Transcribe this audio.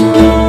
Christ.